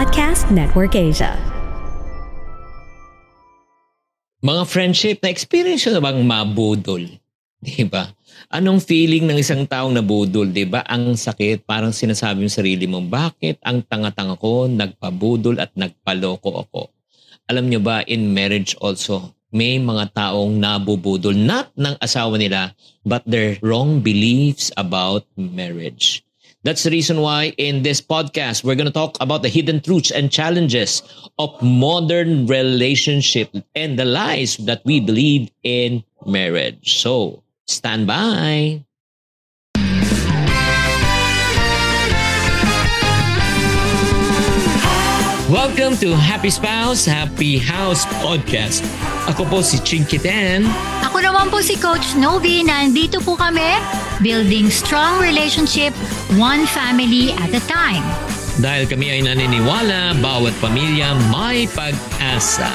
Podcast Network Asia. Mga friendship, na-experience nyo bang mabudol? Di ba? Anong feeling ng isang taong nabudol, di ba? Ang sakit, parang sinasabi yung sarili mo, bakit ang tanga-tanga ko, nagpabudol at nagpaloko ako? Alam nyo ba, in marriage also, may mga taong nabubudol, not ng asawa nila, but their wrong beliefs about marriage. That's the reason why in this podcast, we're going to talk about the hidden truths and challenges of modern relationship and the lies that we believe in marriage. So, stand by. Welcome to Happy Spouse, Happy House Podcast. Ako po si Chinky Tan. Ako naman po si Coach Novi. Nandito po kami, building strong relationship, one family at a time. Dahil kami ay naniniwala, bawat pamilya may pag-asa.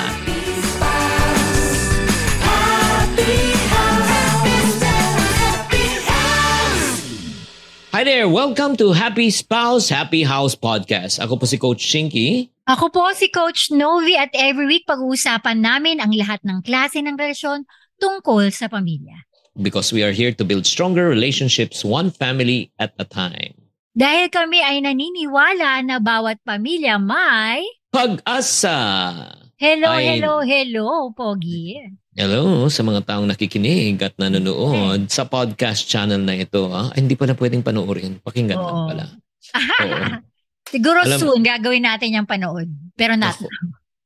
Hi there! Welcome to Happy Spouse, Happy House Podcast. Ako po si Coach Chinky. Ako po si Coach Novi at every week pag-uusapan namin ang lahat ng klase ng relasyon tungkol sa pamilya. Because we are here to build stronger relationships one family at a time. Dahil kami ay naniniwala na bawat pamilya may... Pag-asa! Hello, Ay- hello, hello, Pogi. Hello sa mga taong nakikinig at nanonood sa podcast channel na ito. Ah, Ay, hindi pa na pwedeng panoorin. Pakinggan lang Oo. pala. Oo. Siguro Alam- soon gagawin natin yung panood. Pero not Ako.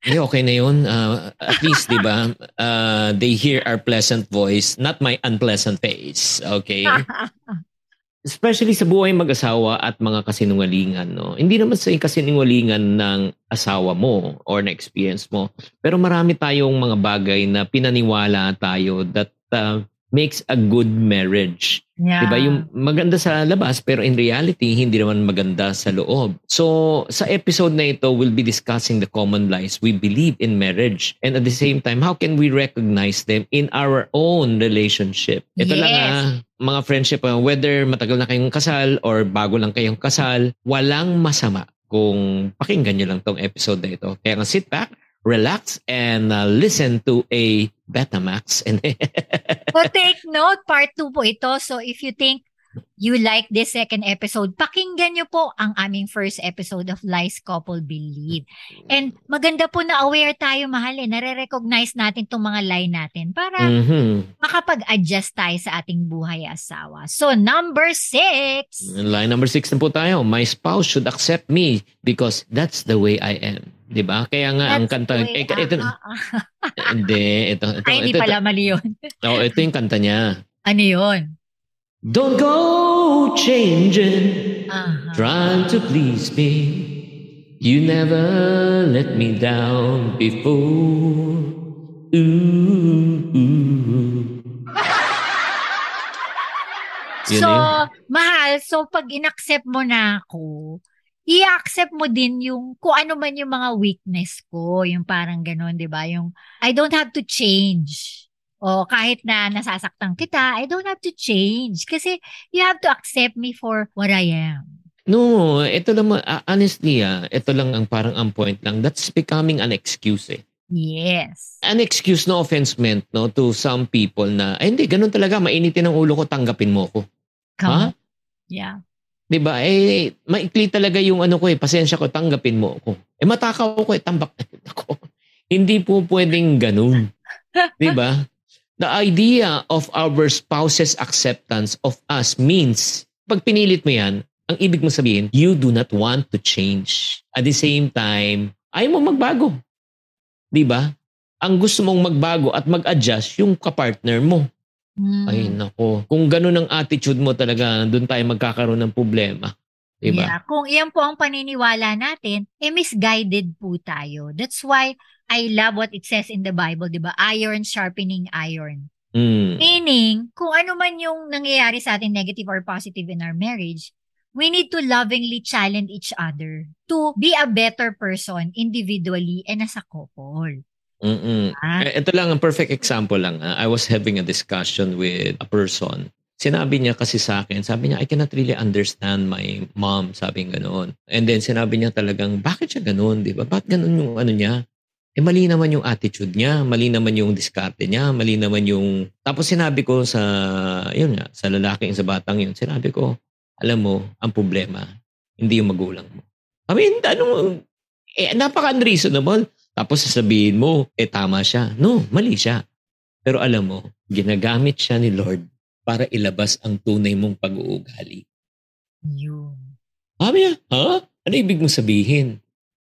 Eh, okay na yun. Ah, at least, di ba, ah, they hear our pleasant voice, not my unpleasant face. Okay? Especially sa buhay mag-asawa at mga kasinungalingan. No? Hindi naman sa kasinungalingan ng asawa mo or na experience mo. Pero marami tayong mga bagay na pinaniwala tayo that ah, makes a good marriage. yeah. Diba? Yung maganda sa labas pero in reality hindi naman maganda sa loob. So sa episode na ito we'll be discussing the common lies we believe in marriage and at the same time how can we recognize them in our own relationship. Ito lang Yes. ah, mga friendship ah, whether matagal na kayong kasal or bago lang kayong kasal, walang masama kung pakinggan nyo lang tong episode na ito. Kaya nga sit back, relax, and uh, listen to a Betamax. And So take note, part 2 po ito. So if you think you like this second episode, pakinggan nyo po ang aming first episode of Lies Couple Believe. And maganda po na aware tayo, mahal eh. Nare-recognize natin itong mga lie natin para Mhm. makapag-adjust tayo sa ating buhay asawa. So number six. Line number six na po tayo. My spouse should accept me because that's the way I am. 'Di ba? Kaya nga ang That's kanta the way- eh, ito ah, ah, ah. hindi ito ito Ay, hindi ito, pala mali yun. ito, oh, ito yung kanta niya. Ano yun? Don't go changing, Aha. trying to please me. You never let me down before. Ooh, ooh. So, yun. mahal, so pag inaccept mo na ako, i-accept mo din yung kung ano man yung mga weakness ko, yung parang ganun, 'di ba? Yung I don't have to change. O kahit na nasasaktan kita, I don't have to change kasi you have to accept me for what I am. No, ito lang, ah, honestly ah, ito lang ang parang ang point lang. That's becoming an excuse eh. Yes. An excuse, no offense meant, no, to some people na, ay hindi, ganun talaga, mainitin ang ulo ko, tanggapin mo ko. Come. Ha? Yeah. 'Di ba? Eh, maikli talaga yung ano ko eh, pasensya ko, tanggapin mo ako. Eh, matakaw ko eh, tambak ako. Hindi po pwedeng ganun. 'Di ba? The idea of our spouse's acceptance of us means, pag pinilit mo yan, ang ibig mo sabihin, you do not want to change. At the same time, ayaw mo magbago. 'Di ba? Ang gusto mong magbago at mag-adjust yung kapartner mo. Mm. Ay nako, kung ganun ang attitude mo talaga, doon tayo magkakaroon ng problema. Diba? Yeah. Kung iyan po ang paniniwala natin, eh misguided po tayo. That's why I love what it says in the Bible, di ba? Iron sharpening iron. Mm. Meaning, kung ano man yung nangyayari sa atin, negative or positive in our marriage, we need to lovingly challenge each other to be a better person individually and as a couple. Mm-mm. Ah. Eh, Ito lang ang perfect example lang. ah. I was having a discussion with a person sinabi niya kasi sa akin, sabi niya, I cannot really understand my mom, sabi ganoon. And then sinabi niya talagang, bakit siya ganoon, di ba? Bakit ganoon yung ano niya? Eh mali naman yung attitude niya, mali naman yung diskarte niya, mali naman yung... Tapos sinabi ko sa, yun nga, sa lalaking, sa batang yun, sinabi ko, alam mo, ang problema, hindi yung magulang mo. I mean, ano, eh, napaka-unreasonable. Tapos sasabihin mo, eh tama siya. No, mali siya. Pero alam mo, ginagamit siya ni Lord para ilabas ang tunay mong pag-uugali. Yun. Sabi niya, ha? Ano ibig mong sabihin?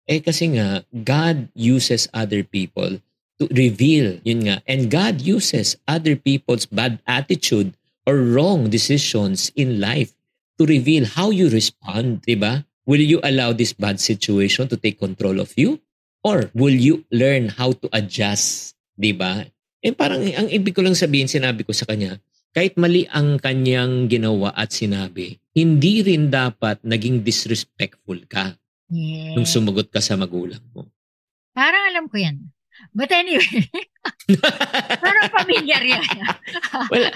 Eh kasi nga, God uses other people to reveal, yun nga, and God uses other people's bad attitude or wrong decisions in life to reveal how you respond, di ba? Will you allow this bad situation to take control of you? Or will you learn how to adjust, di ba? Eh parang ang ibig ko lang sabihin, sinabi ko sa kanya, kahit mali ang kanyang ginawa at sinabi, hindi rin dapat naging disrespectful ka Yeah. nung sumagot ka sa magulang mo. Parang alam ko yan. But anyway, parang familiar yan. Wala.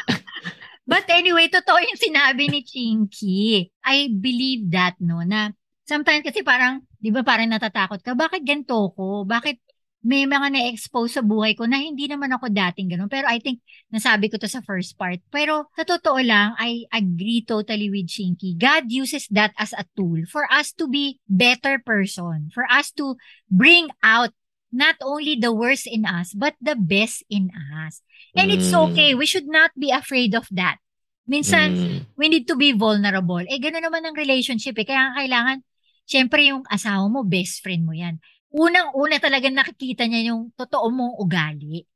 But anyway, totoo yung sinabi ni Chinky. I believe that, no, na sometimes kasi parang, di ba parang natatakot ka, bakit ganito ko? Bakit may mga na-expose sa buhay ko na hindi naman ako dating ganun. Pero I think, nasabi ko to sa first part. Pero sa totoo lang, I agree totally with Chinky. God uses that as a tool for us to be better person. For us to bring out not only the worst in us, but the best in us. And it's Mm. okay. We should not be afraid of that. Minsan, Mm. we need to be vulnerable. Eh, gano'n naman ang relationship eh. Kaya kailangan, syempre yung asawa mo, best friend mo yan. Unang-una talaga nakikita niya yung totoo mong ugali.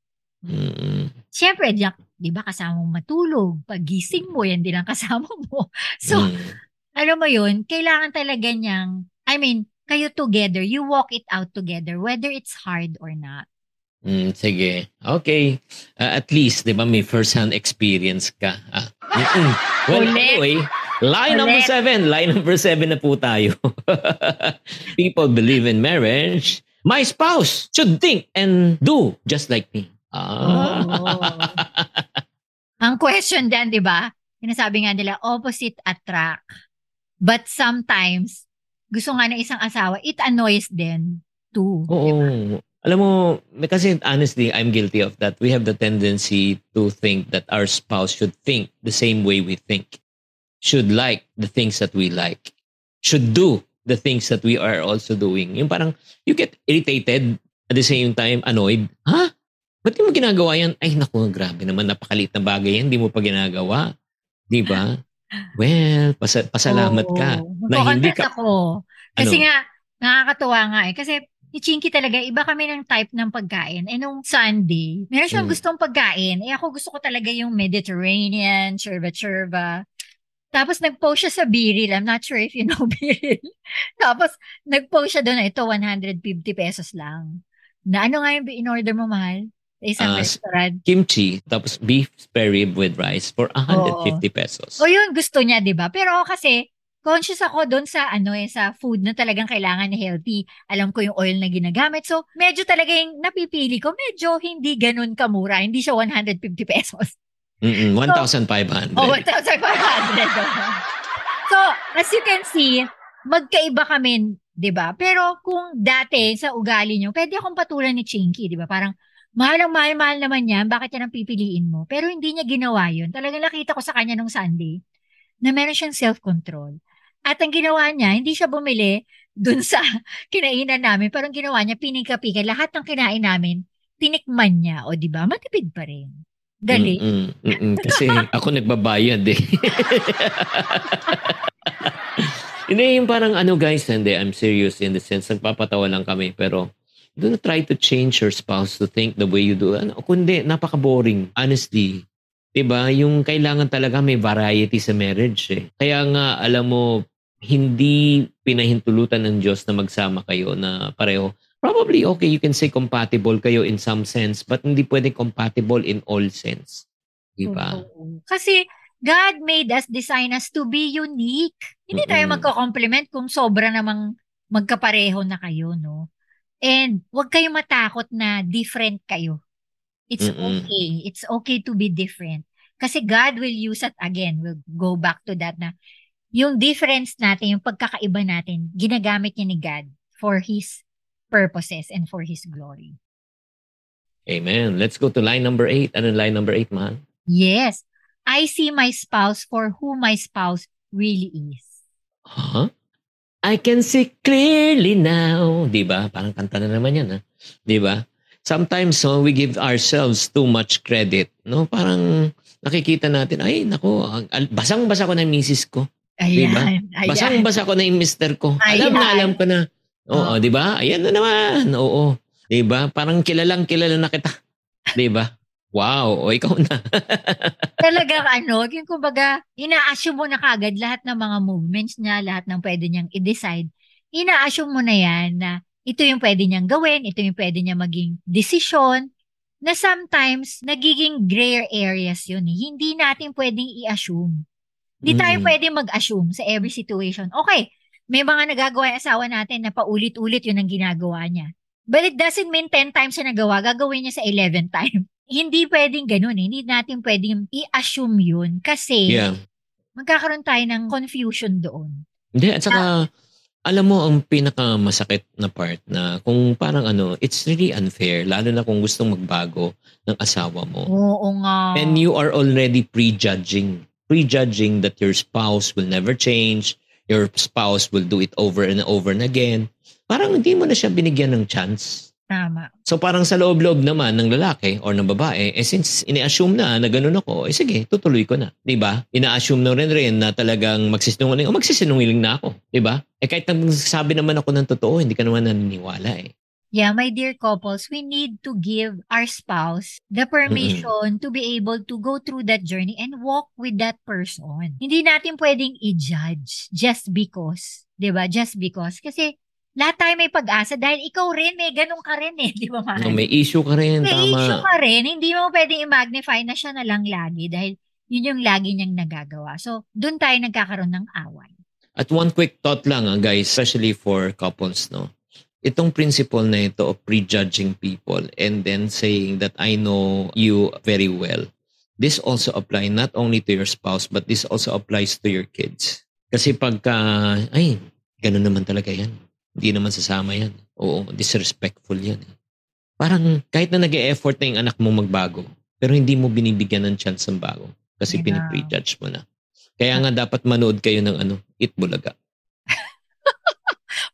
Mm. Syempre, di, di ba kasama mong matulog? Pagising mo, yan din ang kasama mo. So, Mm. alam mo yun, kailangan talaga niyang, I mean, kayo together, you walk it out together, whether it's hard or not. Mm, sige. Okay. Uh, at least, di ba, may first-hand experience ka. Ah. Mm-mm. Well, Ulit. Anyway, line number seven. Line number seven na po tayo. People believe in marriage. My spouse should think and do just like me. Ah. Ang question dyan, di ba? Sinasabi nga nila, opposite attract. But sometimes, gusto nga ng isang asawa, it annoys them too. Oo. di ba? Alam mo, kasi honestly, I'm guilty of that. We have the tendency to think that our spouse should think the same way we think. Should like the things that we like. Should do the things that we are also doing. Yung parang, you get irritated at the same time, annoyed. Ha? Ba't di mo ginagawa yan? Ay, naku, grabe naman, napakalit na bagay yan, di mo pa ginagawa. Di ba? Well, pasa- pasalamat ka. Oo. na hindi ka- ako. Kasi Ano? nga, nakakatuwa nga eh. Kasi ni Chinky talaga, iba kami ng type ng pagkain. Eh nung Sunday, meron siyang Mm. gustong pagkain. Eh ako gusto ko talaga yung Mediterranean, churba-churba. Tapos nag-post siya sa Biril. I'm not sure if you know Biril. Tapos nag-post siya doon na ito, 150 pesos lang. Na ano nga yung in-order mo, mahal? Sa isang s- restaurant. Kimchi, tapos beef spare rib with rice for 150 pesos. O yun, gusto niya, di ba? Pero ako kasi, conscious ako doon sa ano eh, sa food na talagang kailangan na healthy. Alam ko yung oil na ginagamit. So, medyo talaga yung napipili ko, medyo hindi ganun kamura. Hindi siya 150 pesos. Mm-mm, 1,500. O, 1,500. so, as you can see, magkaiba kami, di ba? Pero kung dati sa ugali nyo, pwede akong patulan ni Chinky, di ba? Parang, mahal ang mahal-mahal naman yan, bakit yan ang pipiliin mo? Pero hindi niya ginawa yun. Talagang nakita ko sa kanya nung Sunday na meron siyang self-control. At ang ginawa niya, hindi siya bumili dun sa kinainan namin. Parang ginawa niya, pinika-pika. Lahat ng kinain namin, tinikman niya. O di ba? Matipid pa rin. Galing. Mm-mm, kasi ako nagbabayad eh. Hindi, yung parang ano guys, hindi, I'm serious in the sense, nagpapatawa lang kami, pero do not try to change your spouse to think the way you do. Ano, kundi, napaka-boring, honestly. 'Di ba Yung kailangan talaga may variety sa marriage eh. Kaya nga, alam mo, hindi pinahintulutan ng Diyos na magsama kayo na pareho. Probably, okay, you can say compatible kayo in some sense, but hindi pwede compatible in all sense. Di ba? Kasi God made us, design us to be unique. Hindi tayo Mm-mm. magko-compliment kung sobra namang magkapareho na kayo, no? And huwag kayong matakot na different kayo. It's Mm-mm. okay. It's okay to be different. Kasi God will use it again. We'll go back to that na yung difference natin, yung pagkakaiba natin, ginagamit niya ni God for His purposes and for His glory. Amen. Let's go to line number eight. Ano line number eight, mahal? Yes. I see my spouse for who my spouse really is. Huh? I can see clearly now. Di ba? Parang kanta na naman yan. Ha? Di ba? Sometimes so, we give ourselves too much credit. No? Parang nakikita natin, ay, nako, basang-basa ko na yung misis ko. Ayan, Diba? ayan. Basang-basa ko na yung mister ko. Alam na, Ayan. alam ko na. Oo, Oh. di ba? Ayan na naman. Oo. Di ba? Parang kilalang kilala na kita. Di ba? Wow, o ikaw na. Talagang ano, yung kumbaga, ina-assume mo na kagad lahat ng mga movements niya, lahat ng pwede niyang i-decide. Ina-assume mo na yan na ito yung pwede niyang gawin, ito yung pwede niya maging desisyon, na sometimes, nagiging gray areas yun. eh. Hindi natin pwedeng i-assume. Hindi tayo Mm. pwedeng mag-assume sa every situation. Okay, may mga nagagawa yung asawa natin na paulit-ulit yun ang ginagawa niya. But it doesn't mean 10 times siya nagawa, gagawin niya sa 11 time. Hindi pwedeng ganun eh. Hindi natin pwedeng i-assume yun kasi Yeah. magkakaroon tayo ng confusion doon. Hindi, at saka, alam mo, ang pinakamasakit na part na kung parang ano, it's really unfair, lalo na kung gustong magbago ng asawa mo. Oo nga. And you are already prejudging. Prejudging that your spouse will never change, your spouse will do it over and over and again. Parang hindi mo na siya binigyan ng chance. Tama. So parang sa loob-loob naman ng lalaki or ng babae, eh since ini-assume na na ganun ako, eh sige, tutuloy ko na. ba? Ina-assume na rin rin na talagang magsisinungaling o magsisinungaling na ako. ba? Eh kahit nagsasabi naman ako ng totoo, hindi ka naman naniniwala eh. Yeah, my dear couples, we need to give our spouse the permission to be able to go through that journey and walk with that person. Hindi natin pwedeng i-judge just because, 'di ba? Just because kasi lahat tayo may pag-asa dahil ikaw rin may ganun ka rin eh, 'di ba? No, Mahal? may issue ka rin, May tama. issue ka rin, hindi mo pwedeng i-magnify na siya na lang lagi dahil yun yung lagi niyang nagagawa. So, doon tayo nagkakaroon ng away. At one quick thought lang ah, guys, especially for couples, no? Itong principle na ito of prejudging people and then saying that I know you very well. This also apply not only to your spouse but this also applies to your kids. Kasi pagka, ay, ganun naman talaga yan. Hindi naman sasama yan. Oo, disrespectful yan. eh. Parang kahit na nag effort na yung anak mo magbago, pero hindi mo binibigyan ng chance ng bago kasi Yeah. piniprejudge mo na. Kaya nga dapat manood kayo ng ano, It Bulaga.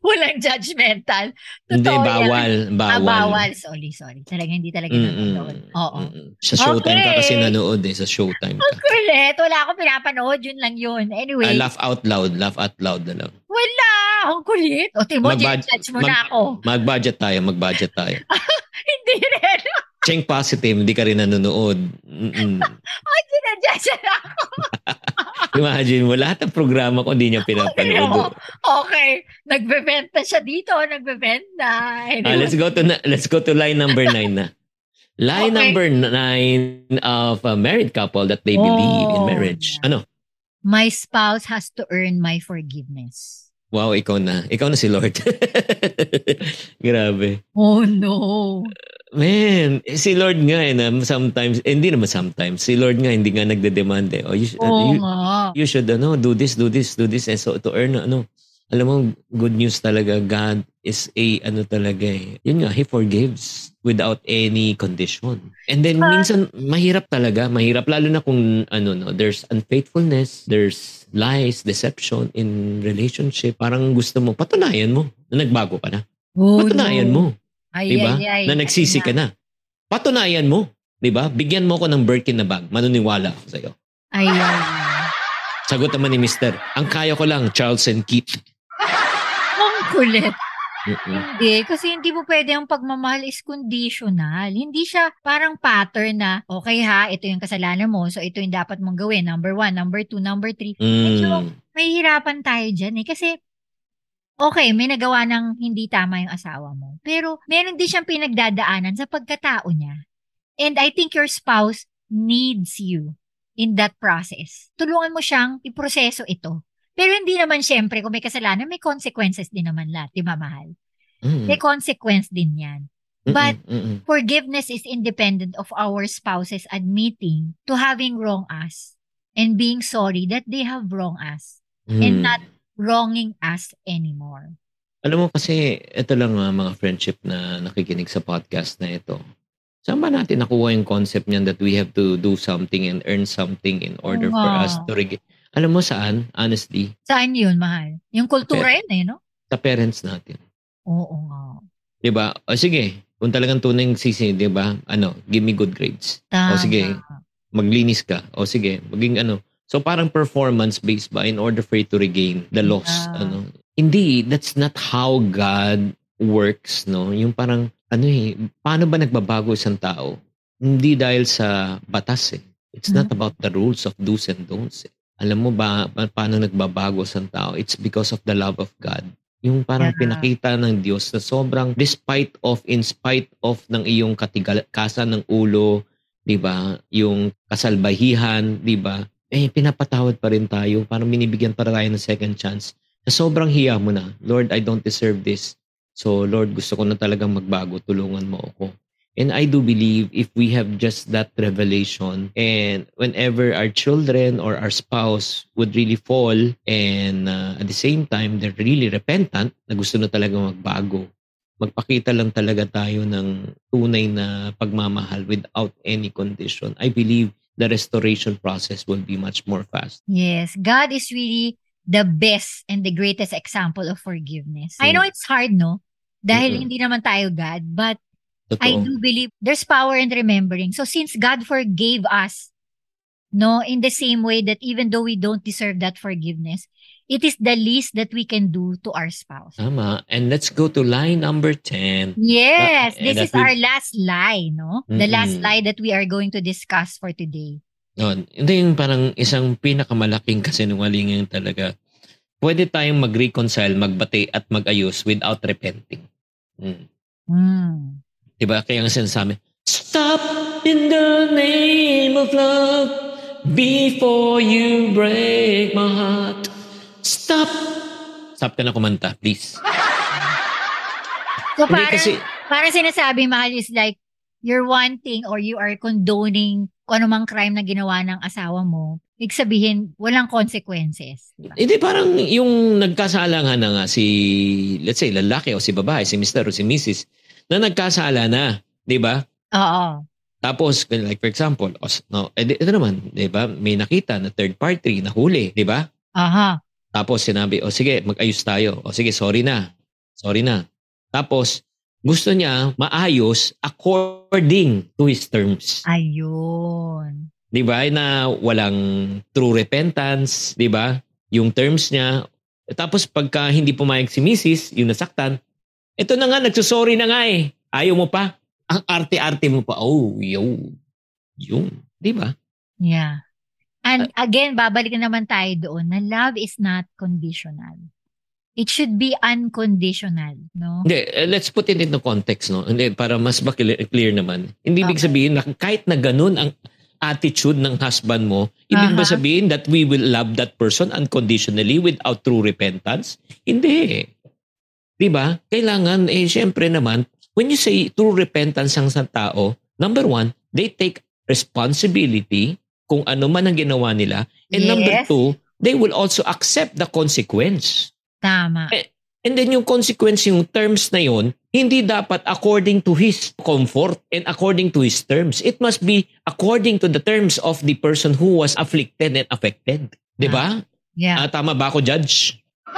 Walang judgmental. Hindi, Totoo yan. bawal. Ah, Bawal. bawal. Sorry, sorry. Talaga, hindi talaga Mm-mm. nanonood. Oo. Mm-mm. Sa showtime ka kasi Okay. nanood eh. Sa showtime ka. Kulit. Wala akong pinapanood. Yun lang yun. Anyway. Ah, laugh out loud. Laugh out loud na lang. wala. Ang kulit. O, Timo, Magbad- judge mo mag- na ako. Mag-budget tayo. Mag-budget tayo. hindi rin. Cheng positive, hindi ka rin nanonood. Mm-mm. Sinadjudge na ako. Imagine mo, lahat ng programa ko hindi niya pinapanood. Okay. Nagbebenta siya dito. Nagbebenta. Ah, Anyway. let's go to na- let's go to line number nine na. Line Okay. number nine of a married couple that they believe in Oh, marriage. Ano? My spouse has to earn my forgiveness. Wow, ikaw na. Ikaw na si Lord. Grabe. Oh, no. Man, eh, si Lord nga eh, na sometimes, eh, hindi naman sometimes, si Lord nga hindi nga nagde-demand eh. Oh, you, should, Oo you, nga. you should ano, do this, do this, do this. And so to earn, ano, alam mo, good news talaga, God is a, ano talaga eh. Yun nga, He forgives without any condition. And then, Ah. minsan, mahirap talaga, mahirap. Lalo na kung, ano, no, there's unfaithfulness, there's lies, deception in relationship. Parang gusto mo, patunayan mo na nagbago ka na. Oh, Patunayan no. mo. Ay, Diba? ay, ay. na nagsisi ka na. Patunayan mo. 'di ba? Bigyan mo ko ng Birkin na bag. Manuniwala ako sa'yo. Ay, ay. Sagot naman ni Mister, ang kaya ko lang, Charles and Keith. Ang kulit. Mm-mm. Hindi, kasi hindi mo pwede ang pagmamahal is conditional. Hindi siya parang pattern na, okay ha, ito yung kasalanan mo, so ito yung dapat mong gawin. Number one, number two, number three. Medyo Mm. mahihirapan tayo dyan eh. Kasi, okay, may nagawa ng hindi tama yung asawa mo. Pero, meron din siyang pinagdadaanan sa pagkatao niya. And I think your spouse needs you in that process. Tulungan mo siyang iproseso ito. Pero hindi naman syempre, kung may kasalanan, may consequences din naman lahat, di ba, mahal? Mm. May consequence din yan. Mm-mm, But mm-mm. forgiveness is independent of our spouses admitting to having wronged us and being sorry that they have wronged us and Mm. not wronging us anymore. Alam mo kasi, ito lang mga, mga friendship na nakikinig sa podcast na ito. Saan ba natin nakuha yung concept niyan that we have to do something and earn something in order Oo for us to reg- Alam mo saan? Honestly, Saan yun, mahal? Yung kultura yun eh, no? sa parents natin. Oo nga. 'Di ba? O sige, kung talagang tunay sisi, 'di ba? Ano, give me good grades. Tama. O sige, maglinis ka. O sige, maging ano. So parang performance based ba in order for you to regain the loss, Yeah. ano. Hindi, that's not how God works, no? Yung parang ano eh, paano ba nagbabago isang tao? Hindi dahil sa batas eh. It's not Mm. about the rules of do's and don'ts. Eh. Alam mo ba pa- paano nagbabago isang tao? It's because of the love of God. Yung parang Yeah. pinakita ng Diyos na sobrang despite of, in spite of ng iyong katigakasan ng ulo, di ba? Yung kasalbahihan, di ba? Eh, pinapatawad pa rin tayo. Parang binibigyan pa rin tayo ng second chance. Na sobrang hiya mo na. Lord, I don't deserve this. So, Lord, gusto ko na talagang magbago. Tulungan mo ako. And I do believe if we have just that revelation and whenever our children or our spouse would really fall and uh, at the same time they're really repentant na gusto na talaga magbago, magpakita lang talaga tayo ng tunay na pagmamahal without any condition. I believe the restoration process will be much more fast. Yes, God is really the best and the greatest example of forgiveness. I know Mm. it's hard, no? Dahil Mm-mm. hindi naman tayo God, but Totoo. I do believe there's power in remembering. So since God forgave us, no, in the same way that even though we don't deserve that forgiveness, it is the least that we can do to our spouse. Tama. And let's go to line number 10. Yes, That- this is will- our last lie, no? The last lie that we are going to discuss for today. Yun. Hindi yung parang isang pinakamalaking kasinungalingan talaga. Pwede tayong mag-reconcile, magbati at mag-ayos without repenting. Mm. Mm. Diba? Kaya nga sinasabi, Stop in the name of love before you break my heart. Stop! Stop ka na kumanta, please. So parang, kasi, parang sinasabi, mahal, is like, you're wanting or you are condoning kung anumang crime na ginawa ng asawa mo, ibig sabihin, walang consequences. Diba? hindi parang yung nagkasala nga na nga si, let's say, lalaki o si babae, si Mr. o si Mrs. na nagkasala na, di ba? Oo. Tapos, like for example, os, no, edi, ito naman, di ba? May nakita na third party, nahuli, di ba? Aha. Tapos sinabi, o sige, mag-ayos tayo. O sige, sorry na. Sorry na. Tapos, gusto niya maayos according to his terms. Ayun. Di ba? Na walang true repentance, di ba? Yung terms niya. Tapos pagka hindi pumayag si Mrs., yung nasaktan, ito na nga, nagsusorry na nga eh. Ayaw mo pa. Ang arte-arte mo pa. Oh, yo. Yun. Di ba? Yeah. And again, babalik na naman tayo doon na love is not conditional. It should be unconditional, no? Hindi, eh, let's put it into context, no? Hindi, para mas ba clear, naman. Hindi ibig Okay. sabihin na kahit na ganun ang attitude ng husband mo, ibig ba Aha. sabihin that we will love that person unconditionally without true repentance? Hindi. Di ba? Kailangan, eh, syempre naman, when you say true repentance ang sa tao, number one, they take responsibility kung ano man ang ginawa nila. And number Yes. two, they will also accept the consequence. Tama. And then yung consequence, yung terms na yun, hindi dapat according to his comfort and according to his terms. It must be according to the terms of the person who was afflicted and affected. Di ba? Yeah. Ah, tama ba ako, Judge?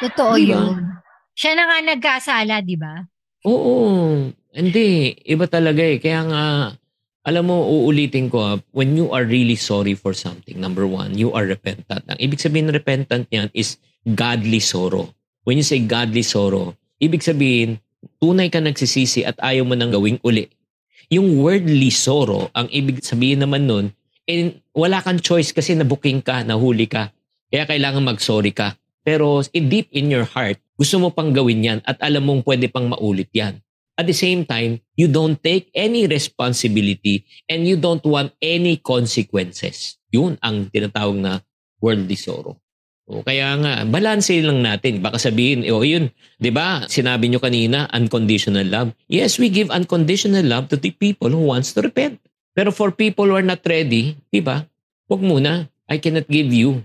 Totoo Diba? yun. Siya na nga nagkasala, di ba? Oo. Hindi. Iba talaga eh. Kaya nga, alam mo, uulitin ko, ah, when you are really sorry for something, number one, you are repentant. Ang ibig sabihin ng repentant niyan is godly sorrow. When you say godly sorrow, ibig sabihin, tunay ka nagsisisi at ayaw mo nang gawing uli. Yung wordly sorrow, ang ibig sabihin naman nun, eh, wala kang choice kasi nabuking ka, nahuli ka. Kaya kailangan mag-sorry ka. Pero in deep in your heart, gusto mo pang gawin yan at alam mong pwede pang maulit yan. At the same time, you don't take any responsibility and you don't want any consequences. Yun ang tinatawag na worldly sorrow. O kaya nga, balance lang natin. Baka sabihin, o oh, yun, di ba? Sinabi nyo kanina, unconditional love. Yes, we give unconditional love to the people who wants to repent. Pero for people who are not ready, di ba? Huwag muna. I cannot give you.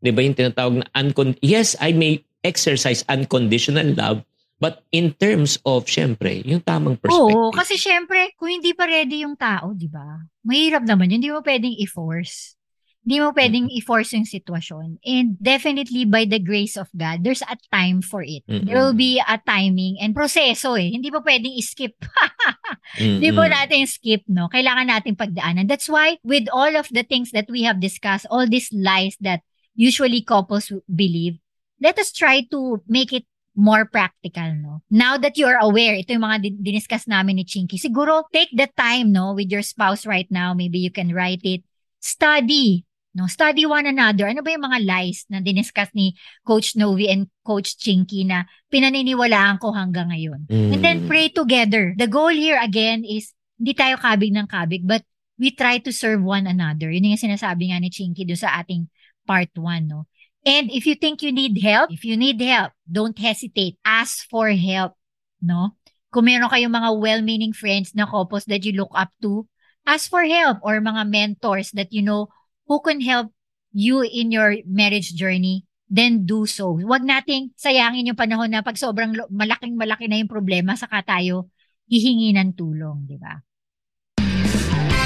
Di ba yung tinatawag na uncon... Yes, I may exercise unconditional love, but in terms of, syempre, yung tamang perspective. Oo, kasi syempre, kung hindi pa ready yung tao, di ba? Mahirap naman yun. Hindi mo pwedeng i-force. Hindi mo pwedeng mm-hmm. i-force yung sitwasyon. And definitely, by the grace of God, there's a time for it. Mm-hmm. There will be a timing and proseso eh. Hindi po pwedeng i-skip. Hindi mm-hmm. po natin skip, no? Kailangan natin pagdaanan. That's why, with all of the things that we have discussed, all these lies that usually couples believe, let us try to make it more practical, no? Now that you are aware, ito yung mga diniscuss namin ni Chinky, siguro take the time, no, with your spouse right now. Maybe you can write it. Study No, study one another. Ano ba yung mga lies na diniscuss ni Coach Novi and Coach Chinky na pinaniniwalaan ko hanggang ngayon? Mm. And then mm. pray together. The goal here again is hindi tayo kabig ng kabig but we try to serve one another. Yun yung sinasabi nga ni Chinky do sa ating part 1, no? And if you think you need help, if you need help, don't hesitate. Ask for help, no? Kung meron kayong mga well-meaning friends na couples that you look up to, ask for help or mga mentors that you know who can help you in your marriage journey, then do so. Huwag nating sayangin yung panahon na pag sobrang malaking malaki na yung problema, saka tayo hihingi ng tulong, di ba?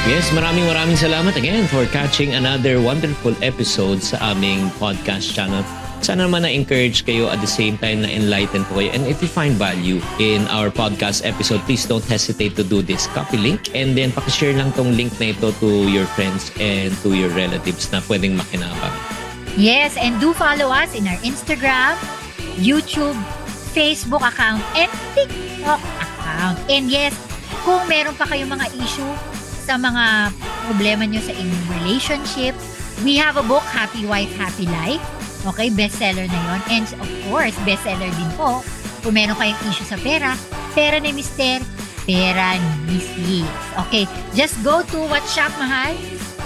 Yes, maraming maraming salamat again for catching another wonderful episode sa aming podcast channel. Sana naman na-encourage kayo at the same time na enlighten po kayo. And if you find value in our podcast episode, please don't hesitate to do this. Copy link and then pakishare lang tong link na ito to your friends and to your relatives na pwedeng makinabang. Yes, and do follow us in our Instagram, YouTube, Facebook account, and TikTok account. And yes, kung meron pa kayong mga issue sa mga problema nyo sa inyong relationship, we have a book, Happy Wife, Happy Life Okay, bestseller na yon. And of course, bestseller din po kung meron kayong issue sa pera, pera ni Mister, pera ni Mrs. Okay, just go to what shop, mahal?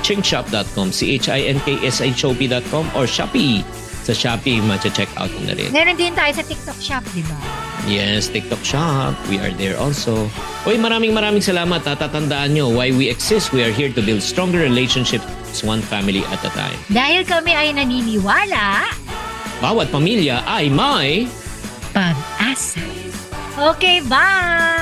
Chinkshop.com, C-H-I-N-K-S-H-O-P.com or Shopee. Sa Shopee, check out na rin. Meron din tayo sa TikTok shop, di ba? Yes, TikTok shop. We are there also. Uy, maraming maraming salamat. Tatandaan nyo why we exist. We are here to build stronger relationships one family at a time. Dahil kami ay naniniwala, bawat pamilya ay may pag-asa. Okay, bye!